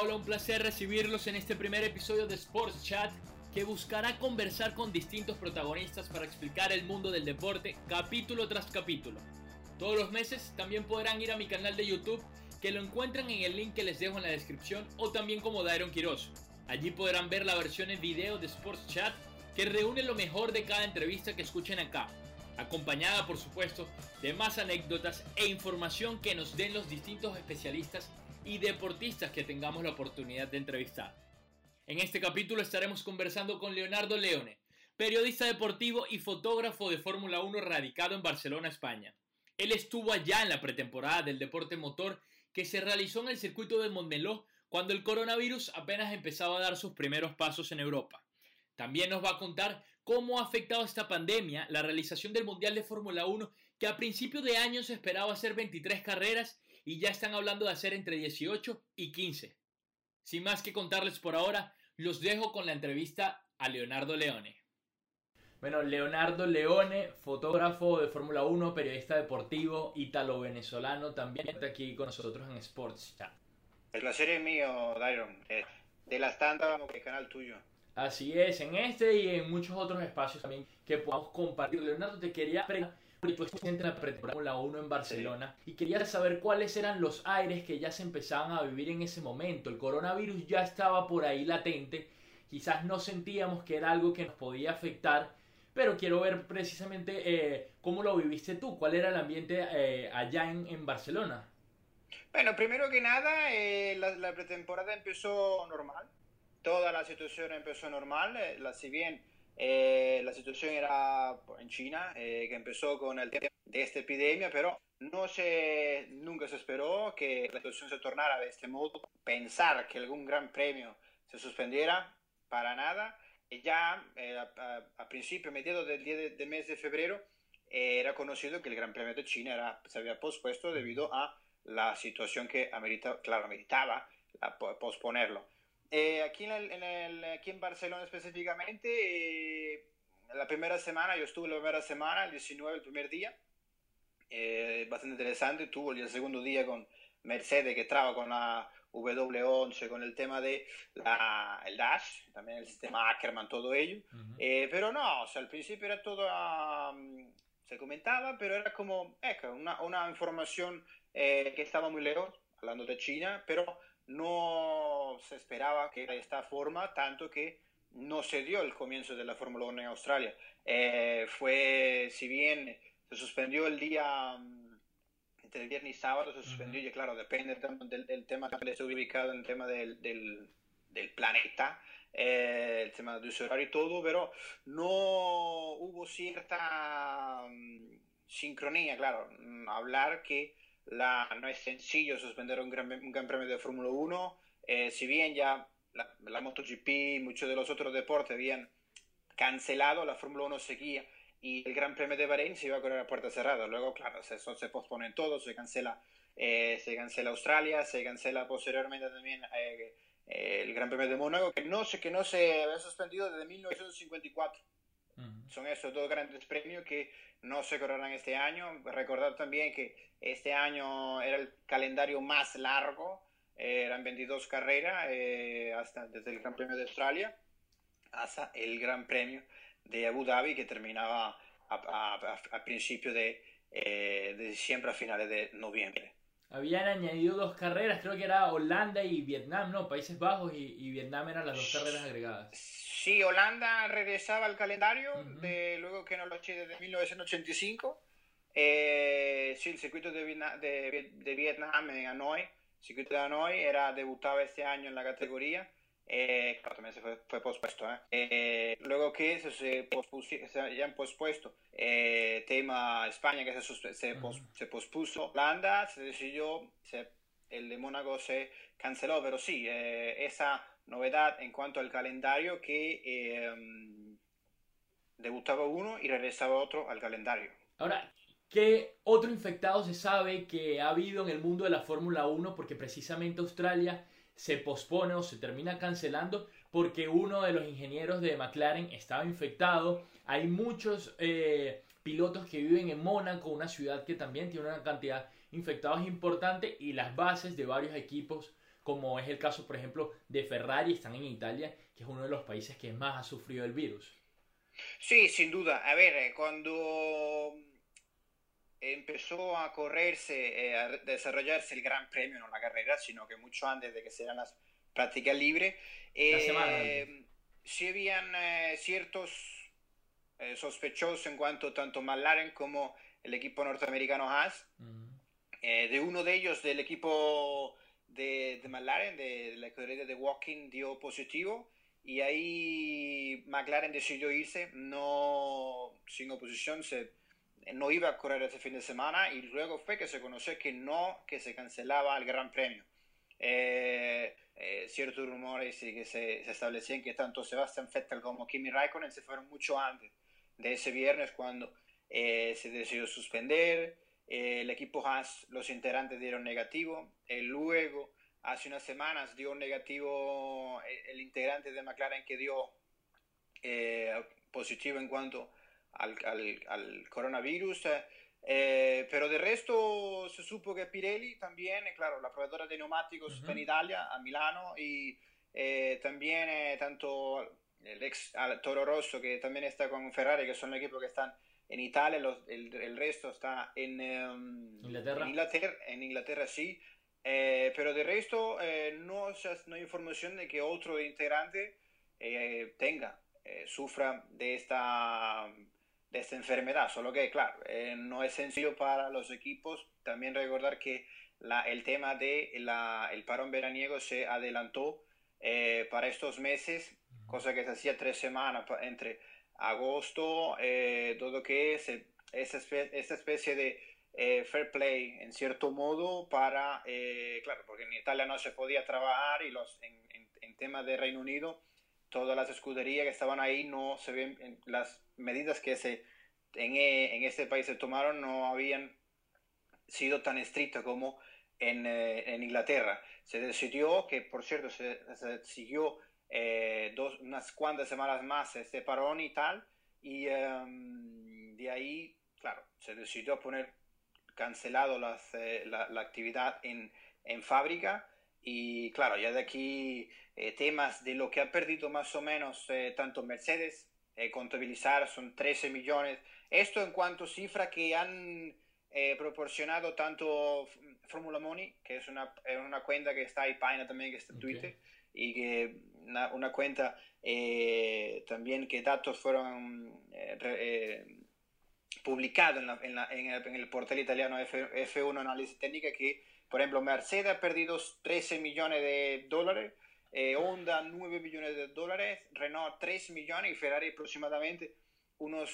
hola, un placer recibirlos en este primer episodio de Sports Chat que buscará conversar con distintos protagonistas para explicar el mundo del deporte capítulo tras capítulo. Todos los meses también podrán ir a mi canal de YouTube que lo encuentran en el link que les dejo en la descripción o también como Dairon Quiroz. Allí podrán ver la versión en video de Sports Chat que reúne lo mejor de cada entrevista que escuchen acá, acompañada por supuesto de más anécdotas e información que nos den los distintos especialistas y deportistas que tengamos la oportunidad de entrevistar. En este capítulo estaremos conversando con Leonardo Leone, periodista deportivo y fotógrafo de Fórmula 1 radicado en Barcelona, España. Él estuvo allá en la pretemporada del deporte motor que se realizó en el circuito de Montmeló cuando el coronavirus apenas empezaba a dar sus primeros pasos en Europa. También nos va a contar cómo ha afectado esta pandemia la realización del Mundial de Fórmula 1 que a principio de año se esperaba hacer 23 carreras y ya están hablando de hacer entre 18 y 15. Sin más que contarles por ahora, los dejo con la entrevista a Leonardo Leone. Bueno, Leonardo Leone, fotógrafo de Fórmula 1, periodista deportivo, ítalo-venezolano, también está aquí con nosotros en Sports Chat. El placer es mío, Dairon, de la estándar el canal tuyo. Así es, en este y en muchos otros espacios también que podamos compartir. Leonardo, te quería preguntar en la Fórmula 1 en Barcelona. Y quería saber cuáles eran los aires que ya se empezaban a vivir en ese momento. El coronavirus ya estaba por ahí latente, quizás no sentíamos que era algo que nos podía afectar, pero quiero ver precisamente eh, cómo lo viviste tú, cuál era el ambiente eh, allá en, en, Barcelona. Bueno, primero que nada, eh, la, la, pretemporada empezó normal, toda la situación empezó normal, la, si bien eh, la situación era en China, eh, que empezó con el tema de esta epidemia, pero no se, nunca se esperó que la situación se tornara de este modo. Pensar que algún gran premio se suspendiera, para nada. Y ya eh, a, a, principio, mediados del, día de, del mes de febrero, eh, era conocido que el Gran Premio de China era, se había pospuesto debido a la situación que amerita, claro, ameritaba posponerlo. Eh, aquí, en el, en el, aquí en Barcelona específicamente, eh, la primera semana, yo estuve la primera semana, el 19, el primer día, eh, bastante interesante, tuvo el segundo día con Mercedes que traba con la W11, con el tema de la, el Dash, también el sistema Ackerman, todo ello, uh -huh. pero no, o sea, al principio era todo, um, se comentaba, pero era como, ecco, una, una información que estaba muy lejos, hablando de China, pero no se esperaba que de esta forma, tanto que no se dio el comienzo de la Fórmula 1 en Australia. Eh, fue, si bien se suspendió el día um, entre el viernes y sábado, se suspendió, y claro, depende del, del tema que esté ubicado en el tema del, del, del planeta, eh, el tema de horario y todo, pero no hubo cierta um, sincronía, claro, hablar que no es sencillo suspender un gran, premio de Fórmula 1, eh, si bien ya la, la, MotoGP y muchos de los otros deportes habían cancelado, la Fórmula 1 seguía y el Gran Premio de Bahrein se iba a correr a puerta cerrada. Luego, claro, se, se posponen todo, se cancela, eh, se cancela Australia, se cancela posteriormente también eh, el Gran Premio de Mónaco, que no, que no se había suspendido desde 1954. Uh -huh. Son esos dos grandes premios que no se correrán este año. Recordar también que este año era el calendario más largo, eh, eran 22 carreras, eh, hasta desde el Gran Premio de Australia hasta el Gran Premio de Abu Dhabi que terminaba a, a, a, a principios de, eh, de diciembre a finales de noviembre. Habían añadido dos carreras, creo que era Holanda y Vietnam, ¿no? Países Bajos y, y Vietnam eran las dos carreras agregadas. Sí, Holanda regresaba al calendario, uh -huh. de, luego que no lo eché desde 1985. Eh, sí, el circuito de, de, de, Vietnam en Hanoi, el circuito de Hanoi, era, debutaba este año en la categoría. Eh, claro, también se fue, fue pospuesto. ¿eh? Eh, luego que se, se, se han pospuesto eh, tema España, que se, se, pos, se, pospuso. Holanda se decidió, el de Mónaco se canceló, pero sí, eh, esa novedad en cuanto al calendario que eh, debutaba uno y regresaba otro al calendario. Ahora, ¿qué otro infectado se sabe que ha habido en el mundo de la Fórmula 1? Porque precisamente Australia se pospone o se termina cancelando porque uno de los ingenieros de McLaren estaba infectado. Hay muchos eh, pilotos que viven en Mónaco, una ciudad que también tiene una cantidad de infectados importante y las bases de varios equipos como es el caso, por ejemplo, de Ferrari, están en Italia, que es uno de los países que más ha sufrido el virus. Sí, sin duda. A ver, eh, cuando empezó a correrse, eh, a desarrollarse el Gran Premio, no la carrera, sino que mucho antes de que se las prácticas libres, eh, sí habían eh, ciertos sospechosos en cuanto tanto McLaren como el equipo norteamericano Haas. de uno de ellos, del equipo de, de McLaren, de, de, la escudería de Walking, dio positivo. Y ahí McLaren decidió irse, no sin oposición, se no iba a correr ese fin de semana y luego fue que se conoció que no, que se cancelaba el Gran Premio. Eh, eh, ciertos rumores que se, se, establecían que tanto Sebastian Vettel como Kimi Raikkonen se fueron mucho antes de ese viernes cuando eh, se decidió suspender. el equipo Haas, los integrantes dieron negativo. luego, hace unas semanas, dio negativo el, el integrante de McLaren que dio positivo en cuanto al, al, al coronavirus. Eh, pero de resto se supo que Pirelli también, eh, claro, la proveedora de neumáticos uh -huh. está en Italia, a Milano, y eh, también eh, tanto el ex Toro Rosso que también está con Ferrari, que son el equipo que están en Italia, los, el, el, resto está en, um, Inglaterra. en, Inglaterra. En Inglaterra sí, eh, pero de resto no, no hay información de que otro integrante tenga, sufra de esta de esta enfermedad. Solo que, claro, eh, no es sencillo para los equipos. También recordar que la, el tema de la, el parón veraniego se adelantó eh, para estos meses, cosa que se hacía tres semanas entre agosto, eh, todo que es esta especie, esta especie de eh, fair play en cierto modo para, eh, claro, porque en Italia no se podía trabajar y los, en, en, en tema de Reino Unido todas las escuderías que estaban ahí no se ven las medidas que se en, en este país se tomaron no habían sido tan estrictas como en, eh, en, Inglaterra. Se decidió que, por cierto, se, se siguió eh, dos, unas cuantas semanas más este parón y tal, y um, de ahí, claro, se decidió poner cancelado las, eh, la, la, actividad en, en fábrica y claro, ya de aquí eh, temas de lo que ha perdido más o menos eh, tanto Mercedes, eh, contabilizar son 13 millones. Esto en cuanto a cifra que han eh, proporcionado tanto Fórmula Money, que es una, una, cuenta que está ahí, Paina también, que está en Twitter, okay. y que una, una cuenta también que datos fueron publicados en, la, en, la, en, el, en, el, portal italiano F, F1 Análisis Técnica que por ejemplo, Mercedes ha perdido 13 millones de dólares, eh, Honda 9 millones de dólares, Renault 3 millones y Ferrari aproximadamente unos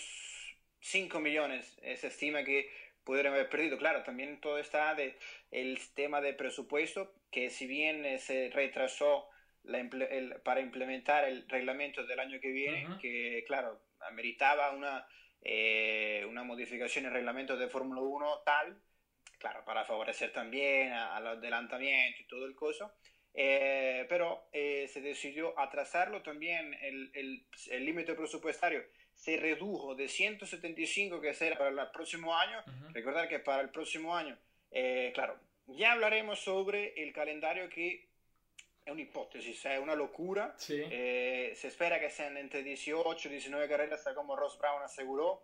5 millones. Eh, se estima que pudieron haber perdido. Claro, también todo está de el tema de presupuesto, que si bien eh, se retrasó la, el, para implementar el reglamento del año que viene, uh -huh. que claro, ameritaba una, eh, una modificación en el reglamento de Fórmula 1 tal claro, para favorecer también al adelantamiento y todo el coso. Eh, pero eh, se decidió atrasarlo también, el límite presupuestario se redujo de 175 que será para el próximo año. Uh -huh. Recordar que para el próximo año, eh, claro, ya hablaremos sobre el calendario que es una hipótesis, es una locura. Sí. se espera que sean entre 18 y 19 carreras, como Ross Brown aseguró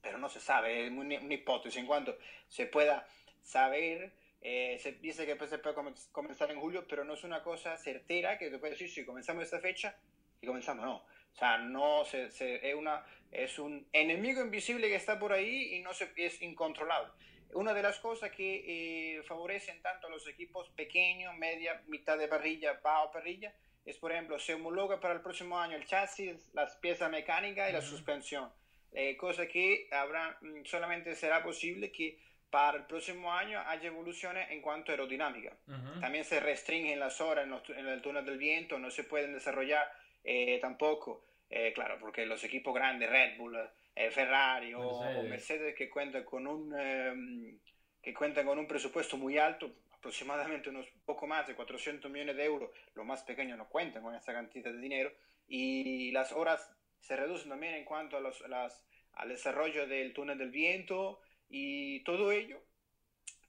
pero no se sabe, es una, una hipótesis en cuanto se pueda saber. Eh, se dice que se puede comenzar en julio, pero no es una cosa certera que te puede decir si comenzamos esta fecha y comenzamos, no. O sea, no se, se, es, una, es un enemigo invisible que está por ahí y no se, es incontrolable. Una de las cosas que eh, favorecen tanto a los equipos pequeños, media, mitad de parrilla, bajo parrilla, es por ejemplo, se homologa para el próximo año el chasis, las piezas mecánicas y la uh -huh. suspensión eh, cosa que habrá, mm, solamente será posible que para el próximo año haya evoluciones en cuanto a aerodinámica. Uh -huh. También se restringen las horas en, los, en, el túnel del viento, no se pueden desarrollar eh, tampoco, eh, claro, porque los equipos grandes, Red Bull, eh, Ferrari o Mercedes. o Mercedes, que cuentan con un em, que cuentan con un presupuesto muy alto, aproximadamente unos poco más de 400 millones de euros, los más pequeños no cuentan con esa cantidad de dinero, y las horas se reducen también en cuanto a los, las, al desarrollo del túnel del viento y todo ello.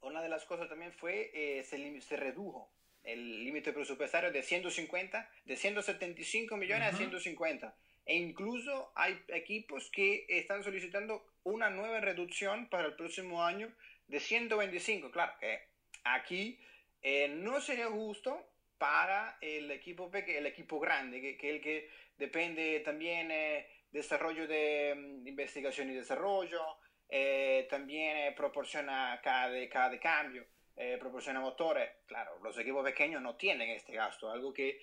Una de las cosas también fue, eh, se, se, redujo el límite presupuestario de 150, de 175 millones a 150. E incluso hay equipos que están solicitando una nueva reducción para el próximo año de 125. Claro que aquí eh, no sería justo para el equipo el equipo grande, que, que el que depende también eh, desarrollo de mm, investigación y desarrollo, eh, también eh, proporciona cada de, cada de cambio, proporciona motores. Claro, los equipos pequeños no tienen este gasto, algo que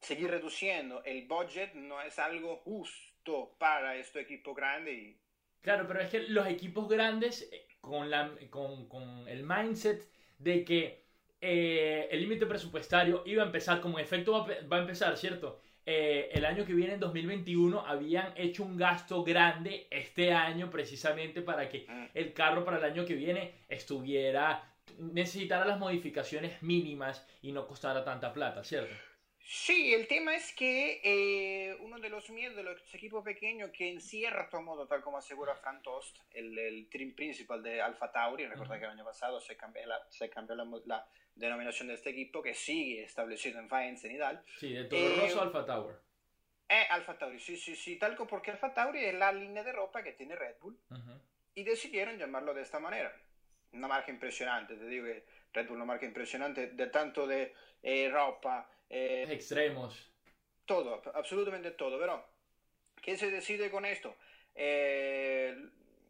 seguir reduciendo el budget no es algo justo para este equipo grande. Y... Claro, pero es que los equipos grandes con, la, con, con el mindset de que eh, el límite presupuestario iba a empezar, como efecto va, a empezar, ¿cierto? Eh, el año que viene, en 2021, habían hecho un gasto grande este año precisamente para que mm. el carro para el año que viene estuviera, necesitara las modificaciones mínimas y no costara tanta plata, ¿cierto? Sí, el tema es que eh, uno de los miedos de los equipos pequeños, que en cierto modo, tal como asegura Frank Tost, el, el team principal de Alfa Tauri, recuerda que el año pasado se cambió, la, se cambió la, denominación de este equipo, que sigue establecido en Faenza y tal. Sí, de todo eh, Rosso Alfa Tauri. Eh, Alfa Tauri, sí, sí, sí, tal como porque Alfa Tauri es la línea de ropa que tiene Red Bull y decidieron llamarlo de esta manera. Una marca impresionante, te digo que Red Bull una marca impresionante de tanto de eh, ropa eh, extremos. Todo, absolutamente todo. Pero, ¿qué se decide con esto? Eh,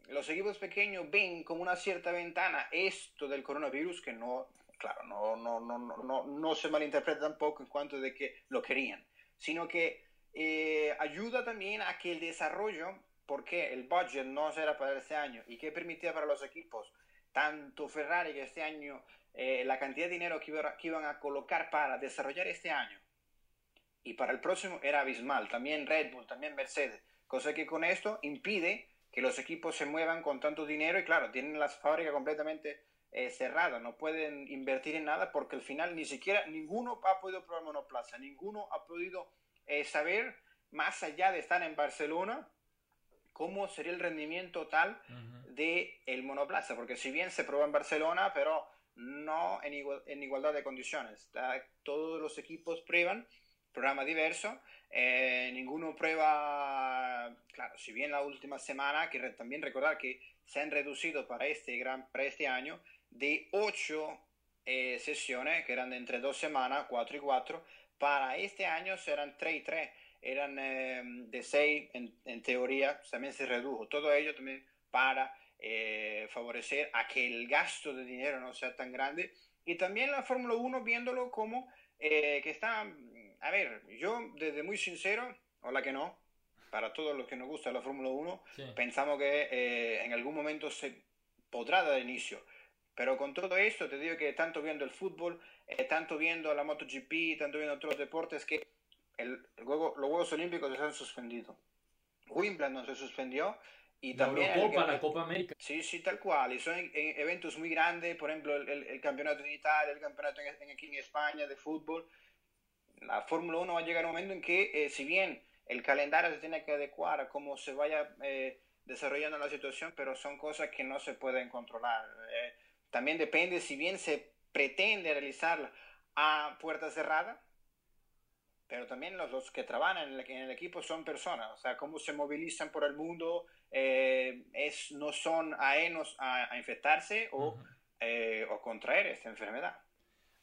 los equipos pequeños ven como una cierta ventana esto del coronavirus que no, claro, no, no, no, no, no se malinterpreta tampoco en cuanto de que lo querían, sino que eh, ayuda también a que el desarrollo, porque el budget no será para este año y que permitía para los equipos, tanto Ferrari que este año eh, la cantidad de dinero que, iban a colocar para desarrollar este año y para el próximo era abismal. También Red Bull, también Mercedes. Cosa que con esto impide que los equipos se muevan con tanto dinero y claro, tienen las fábricas completamente eh, cerradas, no pueden invertir en nada porque al final ni siquiera ninguno ha podido probar monoplaza, ninguno ha podido eh, saber, más allá de estar en Barcelona, cómo sería el rendimiento total de el monoplaza, porque si bien se probó en Barcelona, pero no en, igualdad de condiciones. Todos los equipos prueban, programa diverso, eh, ninguno prueba, claro, si bien la última semana, que también recordar que se han reducido para este, gran, para este año de 8 eh, sesiones, que eran de entre dos semanas, 4 y 4, para este año serán 3 y 3, eran eh, de 6 en, en, teoría, también se redujo, todo ello también para eh, favorecer a que el gasto de dinero no sea tan grande. Y también la Fórmula 1 viéndolo como eh, que está, a ver, yo desde muy sincero, hola que no, para todos los que nos gusta la Fórmula 1, pensamos que eh, en algún momento se podrá dar inicio. Pero con todo esto, te digo que tanto viendo el fútbol, tanto viendo la MotoGP, tanto viendo otros deportes, que el, los Juegos Olímpicos se han suspendido. Wimbledon se suspendió, y también la Eurocopa, la Copa América. Sí, sí, tal cual. Y son eventos muy grandes, por ejemplo, el, el, campeonato en Italia, el campeonato en, aquí en España de fútbol. La Fórmula 1 va a llegar a un momento en que, eh, si bien el calendario se tiene que adecuar a cómo se vaya eh, desarrollando la situación, pero son cosas que no se pueden controlar. Eh, también depende si bien se pretende realizarla a puerta cerrada, pero también los, los que trabajan en el, en el, equipo son personas, o sea, cómo se movilizan por el mundo, eh, es, no son aenos a, infectarse o, eh, o, contraer esta enfermedad.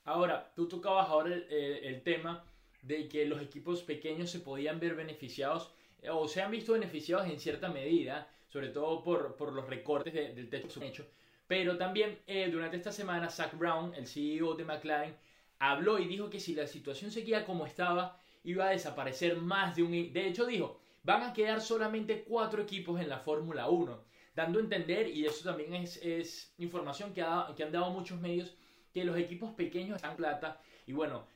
Ahora, tú tocabas ahora el, el, tema de que los equipos pequeños se podían ver beneficiados eh, o se han visto beneficiados en cierta medida, sobre todo por, por los recortes del techo hecho. Pero también durante esta semana, Zach Brown, el CEO de McLaren, habló y dijo que si la situación seguía como estaba, iba a desaparecer más de un... De hecho, dijo, van a quedar solamente cuatro equipos en la Fórmula 1, dando a entender, y eso también es, información que, que, han dado muchos medios, que los equipos pequeños están plata. Y bueno,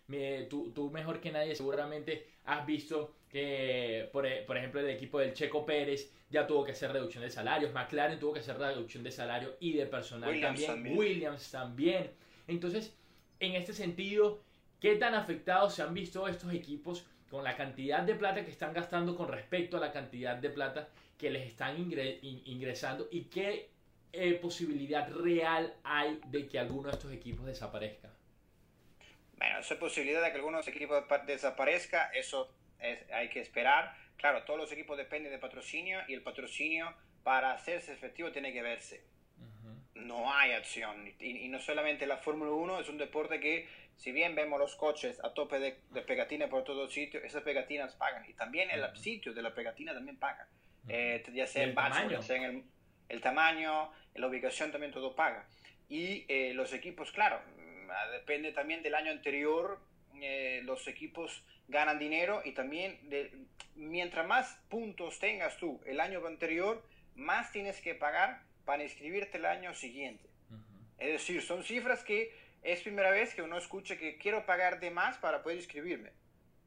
tú, mejor que nadie seguramente has visto que, por, ejemplo, el equipo del Checo Pérez ya tuvo que hacer reducción de salarios, McLaren tuvo que hacer reducción de salario y de personal también, Williams también. Entonces, en este sentido, ¿qué tan afectados se han visto estos equipos con la cantidad de plata que están gastando con respecto a la cantidad de plata que les están ingresando y qué eh, posibilidad real hay de que alguno de estos equipos desaparezca? Bueno, esa posibilidad de que algunos equipos desaparezca, eso es, hay que esperar. Claro, todos los equipos dependen de patrocinio y el patrocinio para hacerse efectivo tiene que verse. No hay acción. Y, no solamente la Fórmula 1 es un deporte que, si bien vemos los coches a tope de, de pegatinas por todos sitios, esas pegatinas pagan. Y también el sitio de la pegatina también paga. Eh, ya sea en base, ya sea en el, el, tamaño, la ubicación también todo paga. Y eh, los equipos, claro, mm, depende también del año anterior, eh, los equipos ganan dinero y también de, mientras más puntos tengas tú el año anterior, más tienes que pagar para inscribirte el año siguiente. Es decir, son cifras que es primera vez que uno escucha que quiero pagar de más para poder inscribirme.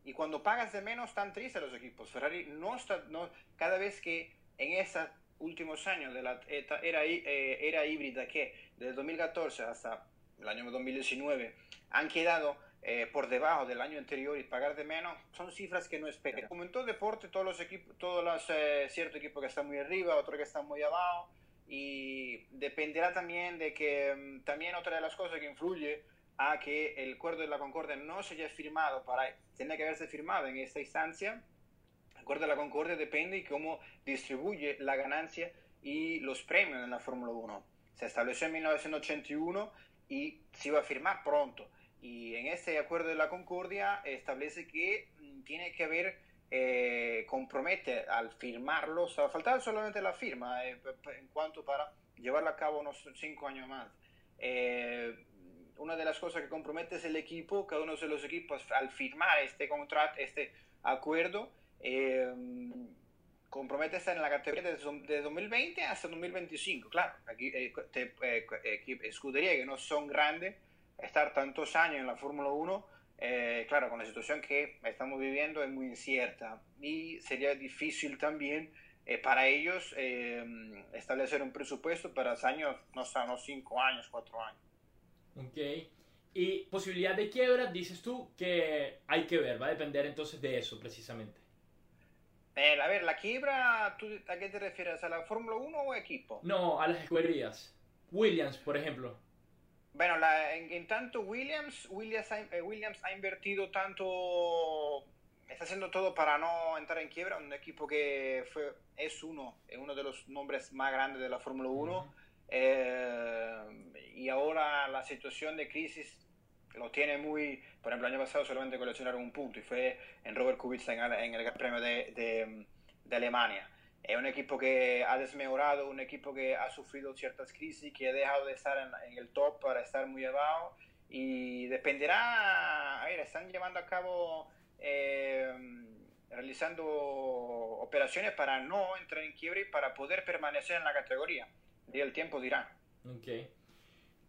Y cuando pagas de menos, están tristes los equipos. Ferrari no está, no, cada vez que en estos últimos años de la era, eh, era híbrida que desde 2014 hasta el año 2019 han quedado eh, por debajo del año anterior y pagar de menos, son cifras que no esperan. Como en todo deporte, todos los equipos, todos los eh, ciertos equipos que están muy arriba, otros que están muy abajo, y dependerá también de que mm, también otra de las cosas que influye a que el acuerdo de la Concordia no se haya firmado para tiene que haberse firmado en esta instancia. El acuerdo de la Concordia depende de cómo distribuye la ganancia y los premios en la Fórmula 1. Se estableció en 1981 y se iba a firmar pronto. Y en este acuerdo de la Concordia establece que mm, tiene que haber, eh, compromete al firmarlo, o sea, solamente la firma eh, en cuanto para llevarlo a cabo unos cinco años más. Eh, una de las cosas que compromete es el equipo, cada uno de los equipos al firmar este contrato, este acuerdo, compromete estar en la categoría de, 2020 hasta 2025. Claro, aquí te, escudería que no son grandes estar tantos años en la Fórmula 1, eh, claro, con la situación que estamos viviendo es muy incierta y sería difícil también eh, para ellos eh, establecer un presupuesto para los años, no sé, unos 5 años, 4 años. Ok. Y posibilidad de quiebra, dices tú que hay que ver, va a depender entonces de eso precisamente. a ver, la quiebra, ¿a qué te refieres? ¿A la Fórmula 1 o equipo? No, a las escuderías. Williams, por ejemplo. Bueno, la, en, tanto Williams, Williams ha, eh, Williams ha invertido tanto, está haciendo todo para no entrar en quiebra, un equipo que fue, es uno, es uno de los nombres más grandes de la Fórmula 1, eh, y ahora la situación de crisis lo tiene muy, por ejemplo, el año pasado solamente coleccionaron un punto y fue en Robert Kubica en, en el Gran Premio de, de, de Alemania. Es un equipo que ha desmejorado, un equipo que ha sufrido ciertas crisis, que ha dejado de estar en, el top para estar muy abajo y dependerá, a ver, están llevando a cabo, eh, realizando operaciones para no entrar en quiebre y para poder permanecer en la categoría. Y el tiempo dirá. Ok.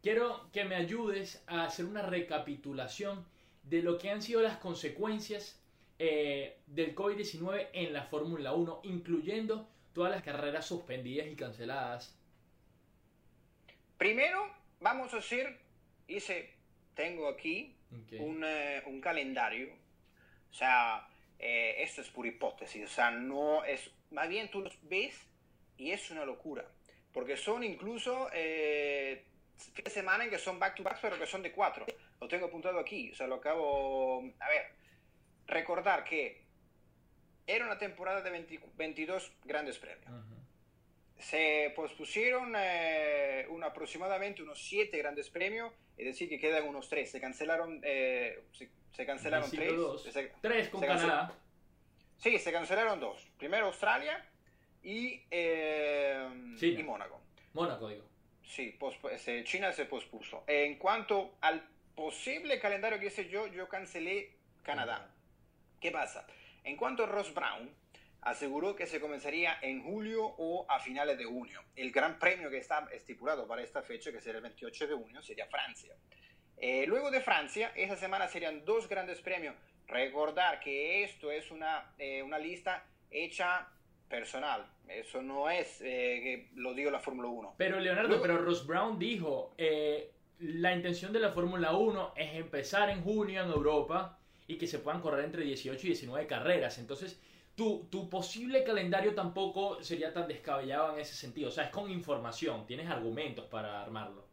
Quiero que me ayudes a hacer una recapitulación de lo que han sido las consecuencias eh, del COVID-19 en la Fórmula 1, incluyendo todas las carreras suspendidas y canceladas? Primero, vamos a hacer, hice, tengo aquí un, eh, un, calendario, o sea, eh, esto es pura hipótesis, o sea, no es, más bien tú los ves y es una locura, porque son incluso eh, fines de semana en que son back to back, pero que son de cuatro, lo tengo apuntado aquí, o sea, lo acabo, a ver, recordar que era una temporada de 22 grandes premios. Se pospusieron eh, un, aproximadamente unos 7 grandes premios, es decir, que quedan unos 3. Se cancelaron, eh, se, cancelaron 3. 3 con Canadá. Sí, se cancelaron 2. Primero Australia y, eh, y Mónaco. Mónaco, digo. Sí, China se pospuso. En cuanto al posible calendario que hice yo, yo cancelé Canadá. ¿Qué pasa? En cuanto a Ross Brown, aseguró que se comenzaría en julio o a finales de junio. El gran premio que está estipulado para esta fecha, que será el 28 de junio, sería Francia. Eh, luego de Francia, esa semana serían dos grandes premios. Recordar que esto es una, eh, una lista hecha personal. Eso no es eh, que lo digo la Fórmula 1. Pero Leonardo, pero Ross Brown dijo, la intención de la Fórmula 1 es empezar en junio en Europa y que se puedan correr entre 18 y 19 carreras. Entonces, tu, tu posible calendario tampoco sería tan descabellado en ese sentido. O sea, es con información, tienes argumentos para armarlo.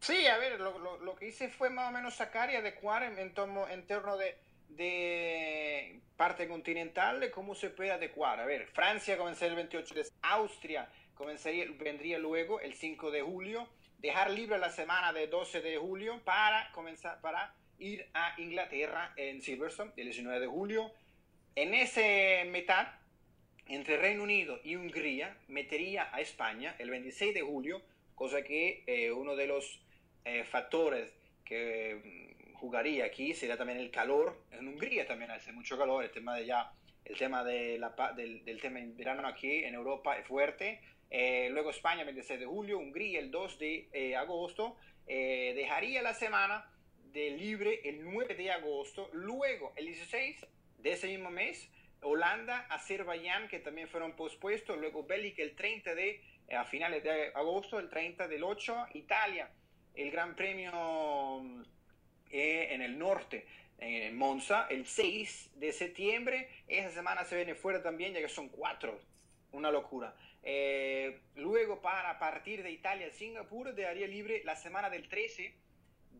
Sí, a ver, lo, lo, lo, que hice fue más o menos sacar y adecuar en, en, torno, en torno de, de, parte continental cómo se puede adecuar. A ver, Francia comenzaría el 28 de Austria comenzaría, vendría luego el 5 de julio, dejar libre la semana de 12 de julio para comenzar, para ir a Inglaterra en Silverstone el 19 de julio. En ese mitad, entre Reino Unido y Hungría, metería a España el 26 de julio, cosa que eh, uno de los eh, factores que mm, jugaría aquí sería también el calor. En Hungría también hace mucho calor, el tema de ya, el tema de la, del, del tema verano aquí en Europa es fuerte. Eh, luego España el 26 de julio, Hungría el 2 de eh, agosto. Eh, dejaría la semana de libre el 9 de agosto. Luego el 16 de ese mismo mes, Holanda, Azerbaiyán, que también fueron pospuestos. Luego Bélgica el 30 de, a finales de agosto, el 30 del 8, Italia el Gran Premio eh, en el norte, en Monza, el 6 de septiembre. Esa semana se viene fuera también, ya que son cuatro, una locura. Eh, luego, para partir de Italia a Singapur, dejaría libre la semana del 13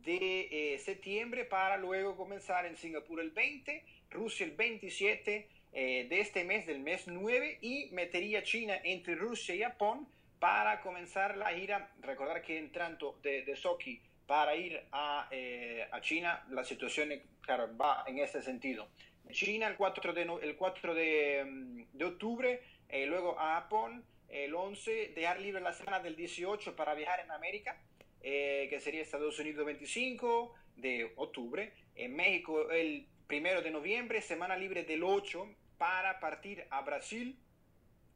de eh, septiembre para luego comenzar en Singapur el 20, Rusia el 27 eh, de este mes, del mes 9, y metería China entre Rusia y Japón para comenzar la gira. Recordar que entrando de, de Sochi para ir a, eh, a, China, la situación claro, va en ese sentido. China el 4 de, el 4 de, mm, de octubre, eh, luego a Japón el 11, dejar libre la semana del 18 para viajar en América, eh, que sería Estados Unidos 25 de octubre, en México el 1 de noviembre, semana libre del 8 para partir a Brasil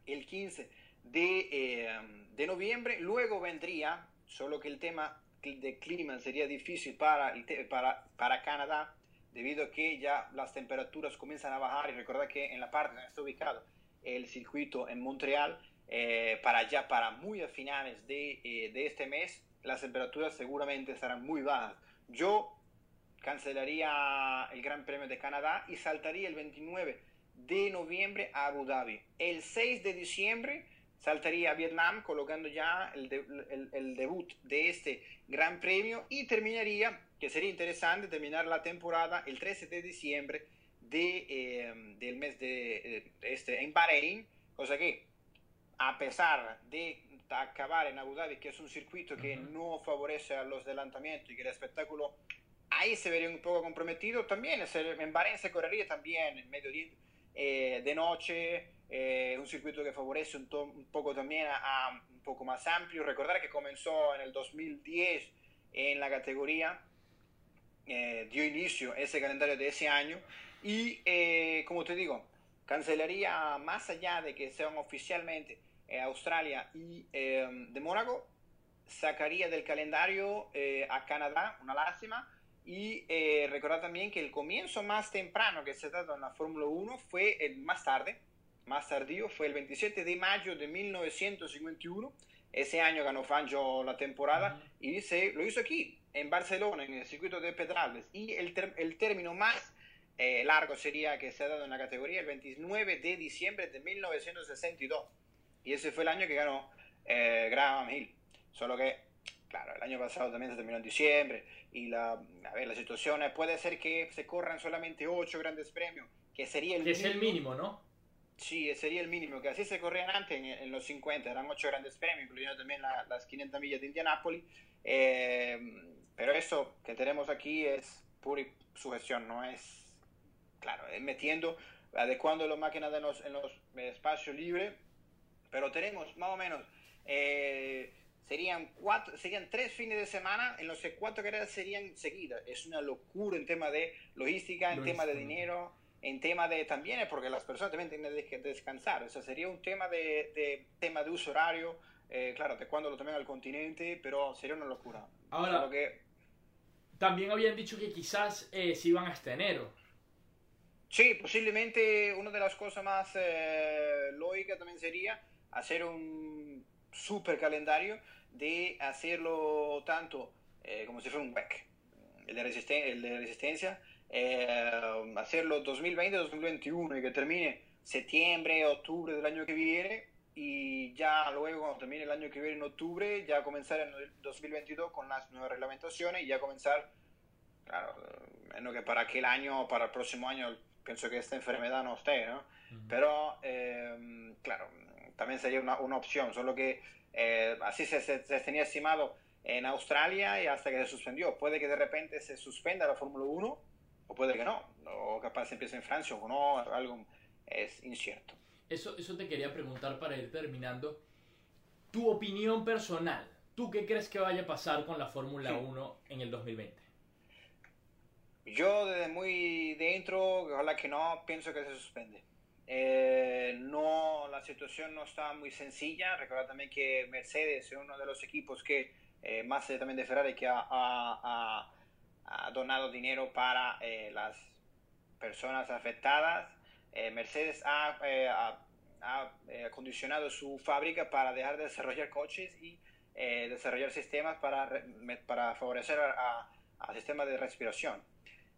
el 15 de, eh, de, noviembre. Luego vendría, solo que el tema de clima sería difícil para, para, para Canadá, debido a que ya las temperaturas comienzan a bajar. Y recordad que en la parte donde está ubicado el circuito en Montreal, eh, para allá, para muy a finales de, eh, de, este mes, las temperaturas seguramente estarán muy bajas. Yo cancelaría el Gran Premio de Canadá y saltaría el 29 de noviembre a Abu Dhabi. El 6 de diciembre saltaría a Vietnam colocando ya el, de, el, el, debut de este Gran Premio y terminaría, que sería interesante, terminar la temporada el 13 de diciembre eh, del mes de, de, este en Bahrein, cosa que a pesar de acabar en Abu Dhabi, que es un circuito que uh -huh. no favorece a los adelantamientos y que el espectáculo ahí se vería un poco comprometido, también en Bahrein se correría también en medio de, eh, de noche, eh, un circuito que favorece un, un poco también a, a, un poco más amplio. Recordar que comenzó en el 2010 en la categoría, eh, dio inicio ese calendario de ese año y eh, como te digo, cancelaría más allá de que sean oficialmente eh, Australia y eh, de Mónaco, sacaría del calendario eh, a Canadá, una lástima, y eh, recordar también que el comienzo más temprano que se ha dado en la Fórmula 1 fue el más tarde, más tardío, fue el 27 de mayo de 1951. Ese año ganó Fangio la temporada uh -huh. y se, lo hizo aquí, en Barcelona, en el circuito de Pedralbes. Y el, el término más eh, largo sería que se ha dado en la categoría el 29 de diciembre de 1962. Y ese fue el año que ganó eh, Graham Hill. Solo que, claro, el año pasado también se terminó en diciembre. Y la, a ver, la situación puede ser que se corran solamente 8 grandes premios, que sería el que mínimo. es el mínimo, ¿no? Sí, sería el mínimo, que así se corrían antes en, en los 50, eran 8 grandes premios, incluyendo también la, las 500 millas de Indianápolis. Eh, pero eso que tenemos aquí es pura sugestión, no es, claro, es metiendo, adecuando las máquinas en los, en los espacios libres, pero tenemos más o menos, eh, serían, cuatro, serían tres fines de semana en los que cuatro carreras serían seguidas. Es una locura en tema de logística, en tema de dinero, en tema de también es porque las personas también tienen que descansar. O sea, sería un tema de, de tema de uso horario, eh, claro, de cuando lo tomen al continente, pero sería una locura. Ahora, lo que... también habían dicho que quizás eh, se iban hasta enero. Sí, posiblemente una de las cosas más eh, lógicas también sería hacer un super calendario de hacerlo tanto eh, como si fuera un WEC, el de, resisten el de resistencia, eh, hacerlo 2020-2021 y que termine septiembre, octubre del año que viene, y ya luego cuando termine el año que viene en octubre, ya comenzar en el 2022 con las nuevas reglamentaciones y ya comenzar, claro, menos que para aquel año, para el próximo año, pienso que esta enfermedad no esté, ¿no? Pero, eh, claro, también sería una, una opción, solo que eh, así se, se, se, tenía estimado en Australia y hasta que se suspendió. Puede que de repente se suspenda la Fórmula 1 o puede que no, o capaz empiece en Francia o no, algo es incierto. Eso, eso te quería preguntar para ir terminando. Tu opinión personal, ¿tú qué crees que vaya a pasar con la Fórmula sí. 1 en el 2020? Yo desde muy dentro, ojalá que no, pienso que se suspende. Eh, no, la situación no está muy sencilla. Recuerda también que Mercedes es uno de los equipos que, eh, más también de Ferrari, que ha, ha, ha donado dinero para eh, las personas afectadas. Eh, Mercedes ha, ha acondicionado su fábrica para dejar de desarrollar coches y desarrollar sistemas para, para favorecer al sistema de respiración.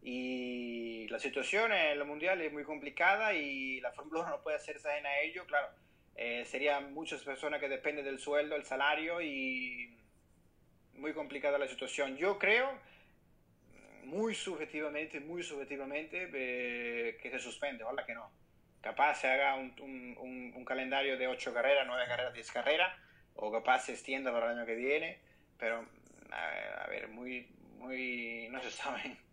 Y la situación en el mundial es muy complicada y la Fórmula 1 no puede hacerse ajena a ello. Claro, eh, serían muchas personas que dependen del sueldo, el salario y muy complicada la situación. Yo creo, muy subjetivamente, muy subjetivamente, eh, que se suspende, ojalá que no. Capaz se haga un, un, un calendario de 8 carreras, 9 carreras, 10 carreras, o capaz se extienda para el año que viene, pero a, a ver, muy, muy, no se sabe.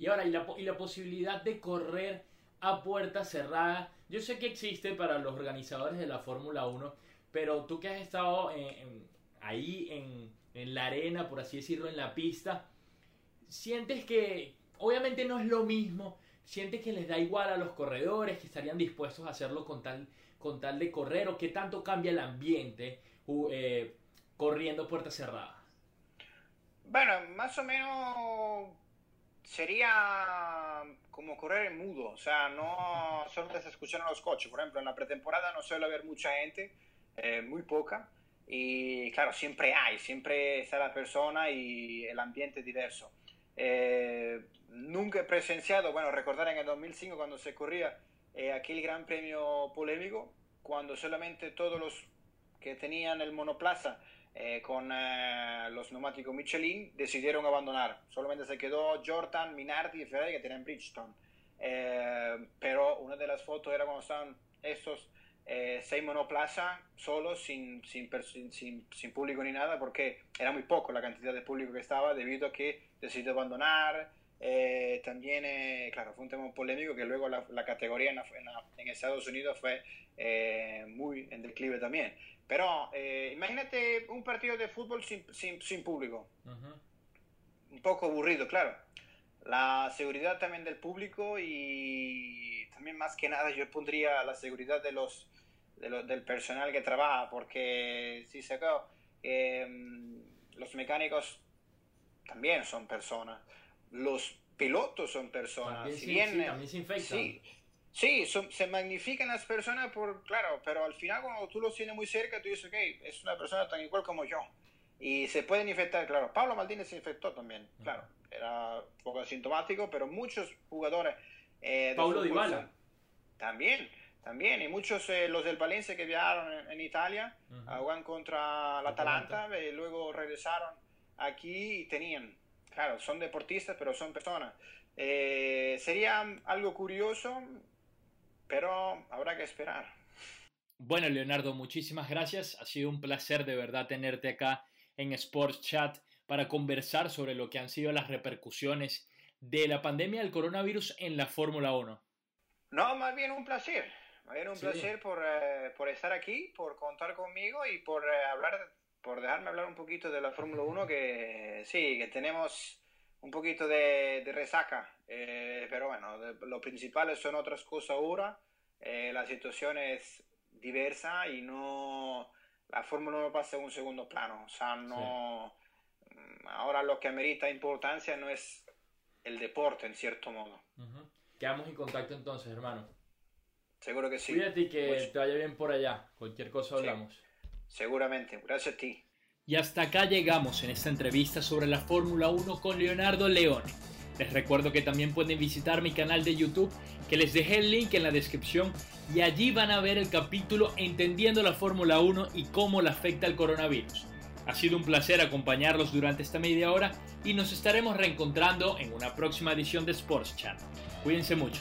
Y ahora, y la, y la posibilidad de correr a puerta cerrada. Yo sé que existe para los organizadores de la Fórmula 1, pero tú que has estado ahí en, en, la arena, por así decirlo, en la pista, sientes que obviamente no es lo mismo, sientes que les da igual a los corredores, que estarían dispuestos a hacerlo con tal, con tal de correr, o qué tanto cambia el ambiente eh, corriendo puerta cerrada. Bueno, más o menos sería como correr en mudo, o sea, no solo se escuchan los coches. Por ejemplo, en la pretemporada no suele haber mucha gente, eh, muy poca, y claro, siempre hay, siempre está la persona y el ambiente diverso. Eh, nunca he presenciado, bueno, recordar en el 2005 cuando se corría eh, aquel gran premio polémico, cuando solamente todos los que tenían el monoplaza eh, con eh, los neumáticos Michelin decidieron abandonar. Solamente se quedó Jordan, Minardi y Ferrari que tenían Bridgestone. Eh, pero una de las fotos era cuando estaban estos eh, seis monoplazas solos, sin, sin, sin, sin, público ni nada, porque era muy poco la cantidad de público que estaba debido a que decidió abandonar. también, claro, fue un tema polémico que luego la, la categoría en, la, en, la, en, Estados Unidos fue muy en declive también. Pero eh, imagínate un partido de fútbol sin, sin, sin público. Uh -huh. Un poco aburrido, claro. La seguridad también del público y también más que nada yo pondría la seguridad de los, de los del personal que trabaja, porque si se eh, los mecánicos también son personas, los pilotos son personas. También, si sí, bien, sí, también se infectan. Sí, Sí, son, se magnifican las personas por, claro, pero al final cuando tú los tienes muy cerca, tú dices, ok, es una persona tan igual como yo. Y se pueden infectar, claro. Pablo Maldini se infectó también, claro. Era un poco asintomático, pero muchos jugadores... Eh, Paulo Dybala. También, también. Y muchos, eh, los del Valencia que viajaron en, en Italia, uh -huh. jugaban contra la Atalanta, y eh, luego regresaron aquí y tenían, claro, son deportistas, pero son personas. Eh, sería algo curioso pero habrá que esperar. Bueno, Leonardo, muchísimas gracias. Ha sido un placer de verdad tenerte acá en Sports Chat para conversar sobre lo que han sido las repercusiones de la pandemia del coronavirus en la Fórmula 1. No, más bien un placer. Más bien un sí. placer por, eh, por, estar aquí, por contar conmigo y por eh, hablar, por dejarme hablar un poquito de la Fórmula 1, que sí, que tenemos un poquito de, de resaca, eh, pero bueno, de, lo principal son otras cosas ahora, eh, la situación es diversa y no, la Fórmula 1 pasa a un segundo plano, o sea, no, sí. ahora lo que amerita importancia no es el deporte en cierto modo. Uh -huh. Quedamos en contacto entonces, hermano. Seguro que sí. Cuídate y que te vaya bien por allá, cualquier cosa hablamos. Sí, seguramente, gracias a ti. Y hasta acá llegamos en esta entrevista sobre la Fórmula 1 con Leonardo Leone. Les recuerdo que también pueden visitar mi canal de YouTube, que les dejé el link en la descripción y allí van a ver el capítulo Entendiendo la Fórmula 1 y cómo la afecta el coronavirus. Ha sido un placer acompañarlos durante esta media hora y nos estaremos reencontrando en una próxima edición de Sports Chat. Cuídense mucho.